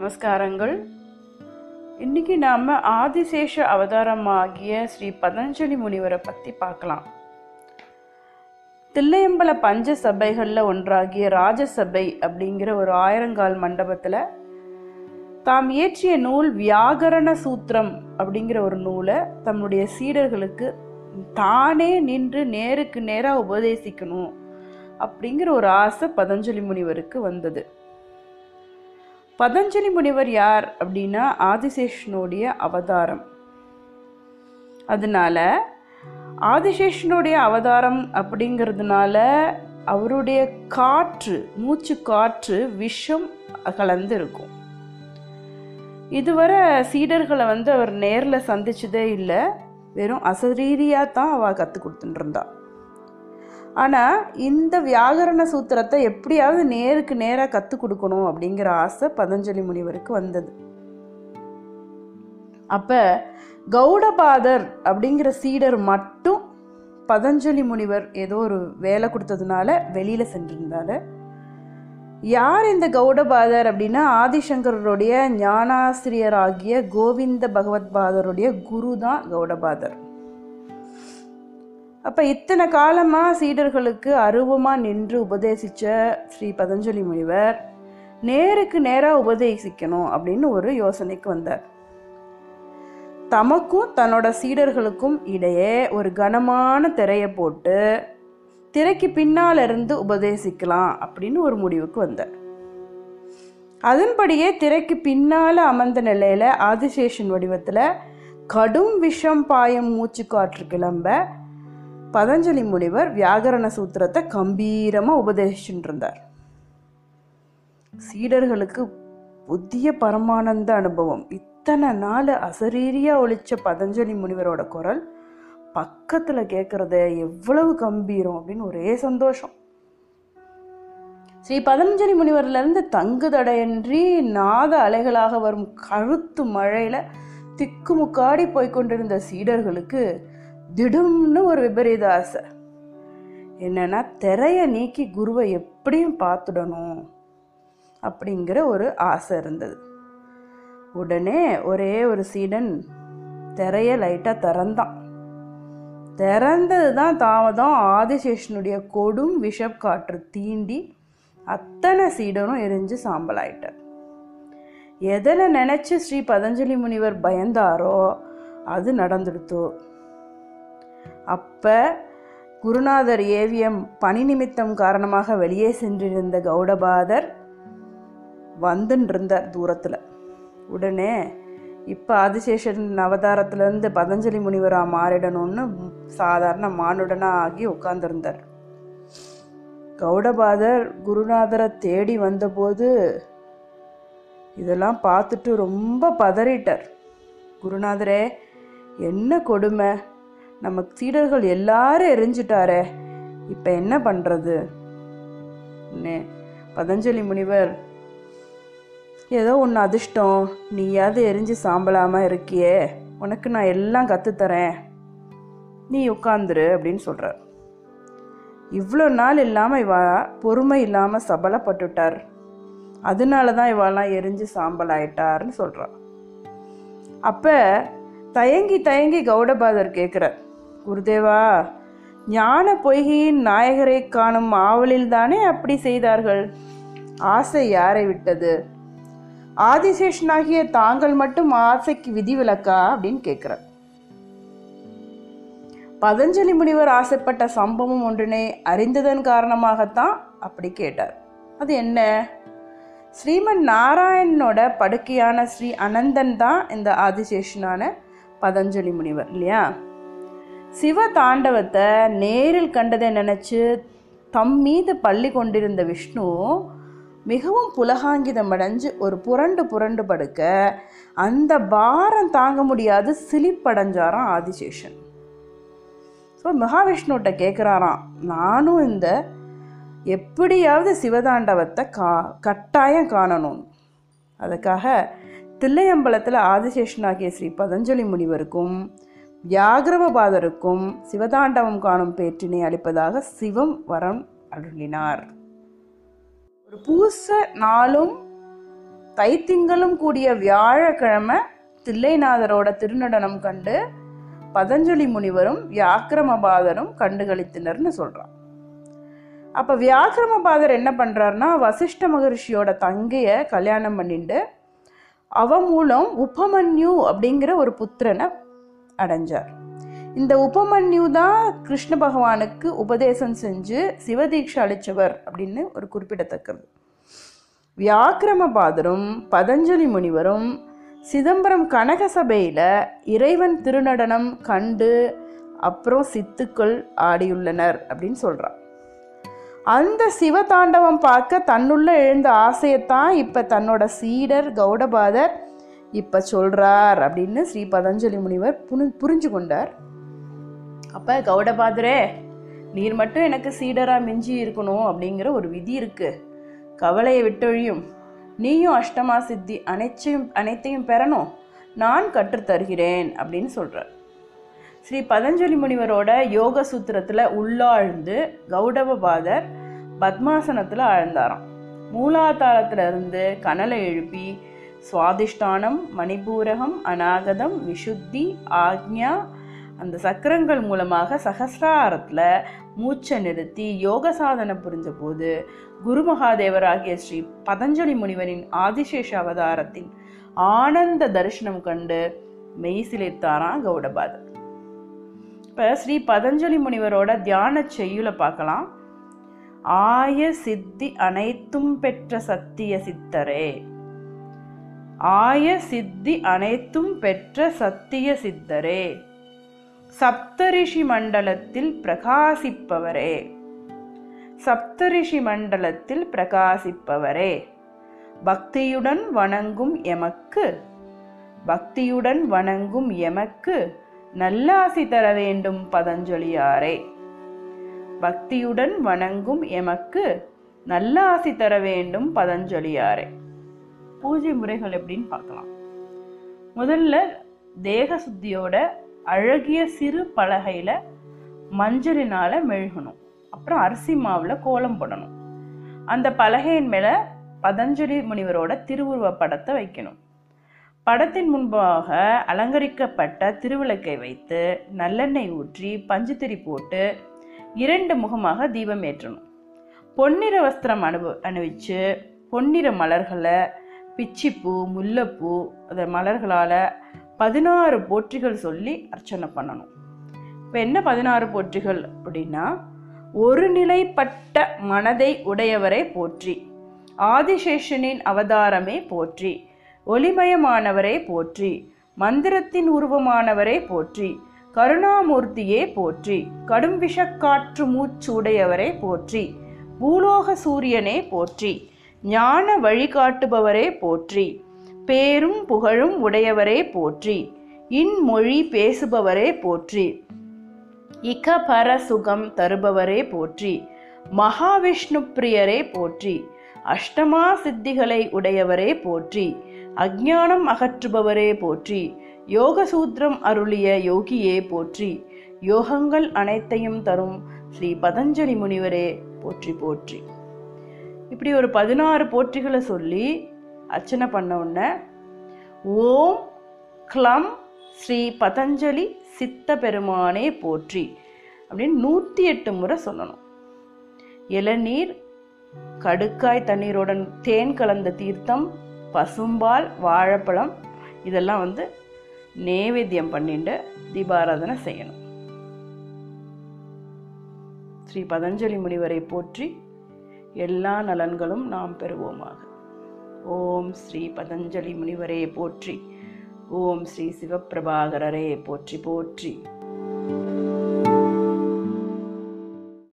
நமஸ்காரங்கள். இன்னைக்கு நாம் ஆதிசேஷ அவதாரமாகிய ஸ்ரீ பதஞ்சலி முனிவரை பற்றி பார்க்கலாம். தில்லையம்பல பஞ்ச சபைகளில் ஒன்றாகிய ராஜசபை அப்படிங்கிற ஒரு ஆயிரங்கால் மண்டபத்தில் தாம் இயற்றிய நூல் வியாகரண சூத்திரம் அப்படிங்கிற ஒரு நூலை தம்முடைய சீடர்களுக்கு தானே நின்று நேருக்கு நேராக உபதேசிக்கணும் அப்படிங்கிற ஒரு ஆசை பதஞ்சலி முனிவருக்கு வந்தது. பதஞ்சலி முனிவர் யார் அப்படின்னா ஆதிசேஷனுடைய அவதாரம். அதனால ஆதிசேஷனுடைய அவதாரம் அப்படிங்கிறதுனால அவருடைய காற்று மூச்சு காற்று விஷம் கலந்து இருக்கும் இதுவரை சீடர்களை வந்து அவர் நேரில் சந்திச்சதே இல்லை. வெறும் அசரீரியாக தான் அவள் கற்றுக் கொடுத்துட்டு இருந்தாள் ஆனால் இந்த வியாகரண சூத்திரத்தை எப்படியாவது நேருக்கு நேராக கற்றுக் கொடுக்கணும் அப்படிங்கிற ஆசை பதஞ்சலி முனிவருக்கு வந்தது. அப்போ கௌடபாதர் அப்படிங்கிற சீடர் மட்டும் பதஞ்சலி முனிவர் ஏதோ ஒரு வேலை கொடுத்ததுனால வெளியில் சென்றிருந்தாரு. யார் இந்த கௌடபாதர் அப்படின்னா ஆதிசங்கரருடைய ஞானாசிரியராகிய கோவிந்த பகவத்பாதருடைய குரு தான் கௌடபாதர். அப்போ இத்தனை காலமாக சீடர்களுக்கு அருவமாக நின்று உபதேசித்த ஸ்ரீ பதஞ்சலி முனிவர் நேருக்கு நேராக உபதேசிக்கணும் அப்படின்னு ஒரு யோசனைக்கு வந்தார். தமக்கும் தன்னோட சீடர்களுக்கும் இடையே ஒரு கனமான திரையை போட்டு திரைக்கு பின்னால் இருந்து உபதேசிக்கலாம் அப்படின்னு ஒரு முடிவுக்கு வந்தார். அதன்படியே திரைக்கு பின்னால் அமர்ந்த நிலையில் ஆதிசேஷன் வடிவத்தில் கடும் விஷம் பாயம் மூச்சு காற்று கிளம்ப பதஞ்சலி முனிவர் வியாகரண சூத்திரத்தை கம்பீரமாக உபதேசிச்சுட்டு இருந்தார் சீடர்களுக்கு புதிய பரமானந்த அனுபவம். இத்தனை நாள் அசரீரியாக ஒழிச்ச பதஞ்சலி முனிவரோட குரல் பக்கத்தில் கேட்குறத எவ்வளவு கம்பீரம் அப்படின்னு ஒரே சந்தோஷம். ஸ்ரீ பதஞ்சலி முனிவர்லேருந்து தங்கு தடையின்றி நாத அலைகளாக வரும் கழுத்து மழையில் திக்குமுக்காடி போய்கொண்டிருந்த சீடர்களுக்கு திடும்னு ஒரு விபரீத ஆசை. என்னன்னா திரையை நீக்கி குருவை எப்படியும் பார்த்துடணும் அப்படிங்கிற ஒரு ஆசை இருந்தது. உடனே ஒரே ஒரு சீடன் திரைய லைட்டாக திறந்தான். திறந்தது தான் தாமதம் ஆதிசேஷனுடைய கொடும் விஷப் காற்று தீண்டி அத்தனை சீடனும் எரிஞ்சு சாம்பலாயிட்டார். எதில் நினச்சி ஸ்ரீ பதஞ்சலி முனிவர் பயந்தாரோ அது நடந்துடுத்தோ. அப்போ குருநாதர் ஏவியம் பணி நிமித்தம் காரணமாக வெளியே சென்றிருந்த கௌடபாதர் வந்துன்றிருந்தார் தூரத்தில். உடனே இப்போ ஆதிசேஷன் அவதாரத்துலேருந்து பதஞ்சலி முனிவராக மாறிடணும்னு சாதாரண மானுடனாக ஆகி உட்கார்ந்துருந்தார். கௌடபாதர் குருநாதரை தேடி வந்தபோது இதெல்லாம் பார்த்துட்டு ரொம்ப பதறிட்டார். குருநாதரே என்ன கொடுமை? நம்ம சீடர்கள் எல்லாரும் எரிஞ்சிட்டாரே. இப்போ என்ன பண்ணுறது பதஞ்சலி முனிவர் ஏதோ ஒன்று அதிர்ஷ்டம். நீயாவது எரிஞ்சு சாம்பலாமல் இருக்கியே? உனக்கு நான் எல்லாம் கற்றுத்தரேன் நீ உட்காந்துரு அப்படின்னு சொல்கிறார் இவ்வளோ நாள் இல்லாமல் இவா பொறுமை இல்லாமல் சபலப்பட்டுட்டார். அதனால தான் இவாலாம் எரிஞ்சு சாம்பல் ஆயிட்டார்னு சொல்கிறார் அப்போ தயங்கி தயங்கி கௌடபாதர் கேட்குறார் குருதேவா ஞான பொய்கையின் நாயகரை காணும் ஆவலில் தானே அப்படி செய்தார்கள்? ஆசை யாரை விட்டது? ஆதிசேஷனாகிய தாங்கள் மட்டும் ஆசைக்கு விதிவிலக்கா அப்படின்னு கேட்கிறார். பதஞ்சலி முனிவர் ஆசைப்பட்ட சம்பவம் ஒன்றினை அறிந்ததன் காரணமாகத்தான் அப்படி கேட்டார். அது என்ன? ஸ்ரீமன் நாராயணனோட படுக்கையான ஸ்ரீ அனந்தன் தான் இந்த ஆதிசேஷனான பதஞ்சலி முனிவர் இல்லையா? சிவ தாண்டவத்தை நேரில் கண்டதை நினச்சி தம் மீது பள்ளி கொண்டிருந்த விஷ்ணு மிகவும் புலகாங்கிதம் அடைஞ்சு ஒரு புரண்டு புரண்டு படுக்க அந்த பாரம் தாங்க முடியாது சிலிப்படைஞ்சாராம் ஆதிசேஷன். ஸோ மகாவிஷ்ணுகிட்ட கேட்குறாராம் நானும் இந்த எப்படியாவது சிவதாண்டவத்தை கா கட்டாயம் காணணும். அதுக்காக தில்லையம்பலத்தில் ஆதிசேஷனாகிய ஸ்ரீ பதஞ்சலி முனிவருக்கும் வியாகிரவபாதருக்கும் சிவதாண்டவம் காணும் பேற்றினை அளிப்பதாக சிவம் வரம் அருளினார். ஒரு பூச நாளும் தைத்திங்களும் கூடிய வியாழக்கிழமை தில்லைநாதரோட திருநடனம் கண்டு பதஞ்சலி முனிவரும் வியாக்கிரமபாதரும் கண்டுகளித்தனர்னு சொல்றான். அப்ப வியாக்கிரமபாதர் என்ன பண்றாருன்னா வசிஷ்ட மகரிஷியோட தங்கைய கல்யாணம் பண்ணிட்டு அவ மூலம் உபமன்யு அப்படிங்கிற ஒரு புத்திரனை அடைஞ்சார். இந்த உபமன்யு தான் கிருஷ்ண பகவானுக்கு உபதேசம் செஞ்சு சிவதீட்சை அளித்தவர் அப்படின்னு ஒரு குறிப்பிடத்தக்கது. வியாக்கிரமபாதரும் பதஞ்சலி முனிவரும் சிதம்பரம் கனக சபையில் இறைவன் திருநடனம் கண்டு அப்புறம் சித்துக்கள் ஆடியுள்ளனர் அப்படின்னு சொல்கிறான் அந்த சிவதாண்டவம் பார்க்க தன்னுள்ள எழுந்த ஆசையத்தான் இப்போ தன்னோட சீடர் கௌடபாதர் இப்போ சொல்கிறார் அப்படின்னு ஸ்ரீ பதஞ்சலி முனிவர் புனி- புரிஞ்சு கொண்டார். அப்போ கௌடபாதரே நீர் மட்டும் எனக்கு சீடராக மிஞ்சி இருக்கணும் அப்படிங்கிற ஒரு விதி இருக்குது கவலையை விட்டொழியும். நீயும் அஷ்டமா சித்தி அனைத்தையும் அனைத்தையும் பெறணும். நான் கற்றுத்தருகிறேன் அப்படின்னு சொல்கிறார் ஸ்ரீ பதஞ்சலி முனிவரோட யோக சூத்திரத்தில் உள்ளாழ்ந்து கௌடவபாதர் பத்மாசனத்தில் ஆழ்ந்தாராம். மூலாதாரத்திலிருந்து கனலை எழுப்பி சுவாதிஷ்டானம் மணிபூரகம் அநாகதம் விசுத்தி ஆக்ஞா. அந்த சக்கரங்கள் மூலமாக சகசிராரத்தில் மூச்சை நிறுத்தி யோக சாதனை புரிஞ்ச போது குரு மகாதேவராகிய ஸ்ரீ பதஞ்சலி முனிவரின் ஆதிசேஷ அவதாரத்தின் ஆனந்த தரிசனம் கண்டு மெய்சிலிர்த்தாராம் கௌடபாதர். இப்போ ஸ்ரீ பதஞ்சலி முனிவரோட தியான செய்யுளை பார்க்கலாம். ஆய சித்தி அனைத்தும் பெற்ற சத்திய சித்தரே. ஆய சித்தி அனைத்தும் பெற்ற சத்திய சித்தரே. சப்தரிஷி மண்டலத்தில் பிரகாசிப்பவரே. சப்தரிஷி மண்டலத்தில் பிரகாசிப்பவரே. பக்தியுடன் வணங்கும் எமக்கு பக்தியுடன் வணங்கும் எமக்கு நல்லாசி தர வேண்டும் பதஞ்சலியாரே. பக்தியுடன் வணங்கும் எமக்கு நல்லாசி தர வேண்டும் பதஞ்சலியாரே. பூஜை முறைகள் எப்படின்னு பார்க்கலாம். முதல்ல தேக சுத்தியோட அழகிய சிறு பலகையில் மஞ்சளினால் மெழுகணும். அப்புறம் அரிசி மாவில் கோலம் போடணும். அந்த பலகையின் மேலே பதஞ்சலி முனிவரோட திருவுருவ படத்தை வைக்கணும். படத்தின் முன்பாக அலங்கரிக்கப்பட்ட திருவிளக்கை வைத்து நல்லெண்ணெய் ஊற்றி பஞ்சுத்திரி போட்டு இரண்டு முகமாக தீபம் ஏற்றணும். பொன்னிற வஸ்திரம் அனுப அணிவிச்சு பொன்னிற மலர்களை பிச்சிப்பூ முல்லைப்பூ அதை மலர்களால் பதினாறு போற்றிகள் சொல்லி அர்ச்சனை பண்ணணும். இப்போ என்ன பதினாறு போற்றிகள் அப்படின்னா ஒரு நிலைப்பட்ட மனதை உடையவரை போற்றி ஆதிசேஷனின் அவதாரமே போற்றி ஒளிமயமானவரே போற்றி மந்திரத்தின் உருவமானவரே போற்றி கருணாமூர்த்தியே போற்றி கடும் விஷக்காற்று மூச்சு உடையவரே போற்றி பூலோக சூரியனே போற்றி ஞான வழிகாட்டுபவரே போற்றி. பேரும் புகழும் உடையவரே போற்றி. இன்மொழி பேசுபவரே போற்றி. இகபர சுகம் தருபவரே போற்றி. மகாவிஷ்ணு பிரியரே போற்றி. அஷ்டமா சித்திகளை உடையவரே போற்றி. அஜானம் அகற்றுபவரே போற்றி. யோகசூத்திரம் அருளிய யோகியே போற்றி. யோகங்கள் அனைத்தையும் தரும் ஸ்ரீ பதஞ்சலி முனிவரே போற்றி போற்றி. இப்படி ஒரு பதினாறு போற்றிகளை சொல்லி அர்ச்சனை பண்ண உடனே ஓம் க்ளம் ஸ்ரீ பதஞ்சலி சித்த பெருமானே போற்றி அப்படின்னு நூற்றி எட்டு முறை சொல்லணும். இளநீர் கடுக்காய் தண்ணீருடன் தேன் கலந்த தீர்த்தம் பசும்பால் வாழைப்பழம் இதெல்லாம் வந்து நேவேத்தியம் பண்ணிட்டு தீபாராதனை செய்யணும். ஸ்ரீ பதஞ்சலி முனிவரை போற்றி எல்லா நலன்களும் நாம் பெறுவோமாக. ஓம் ஸ்ரீ பதஞ்சலி முனிவரே போற்றி. ஓம் ஸ்ரீ சிவப்பிரபாகரரே போற்றி போற்றி.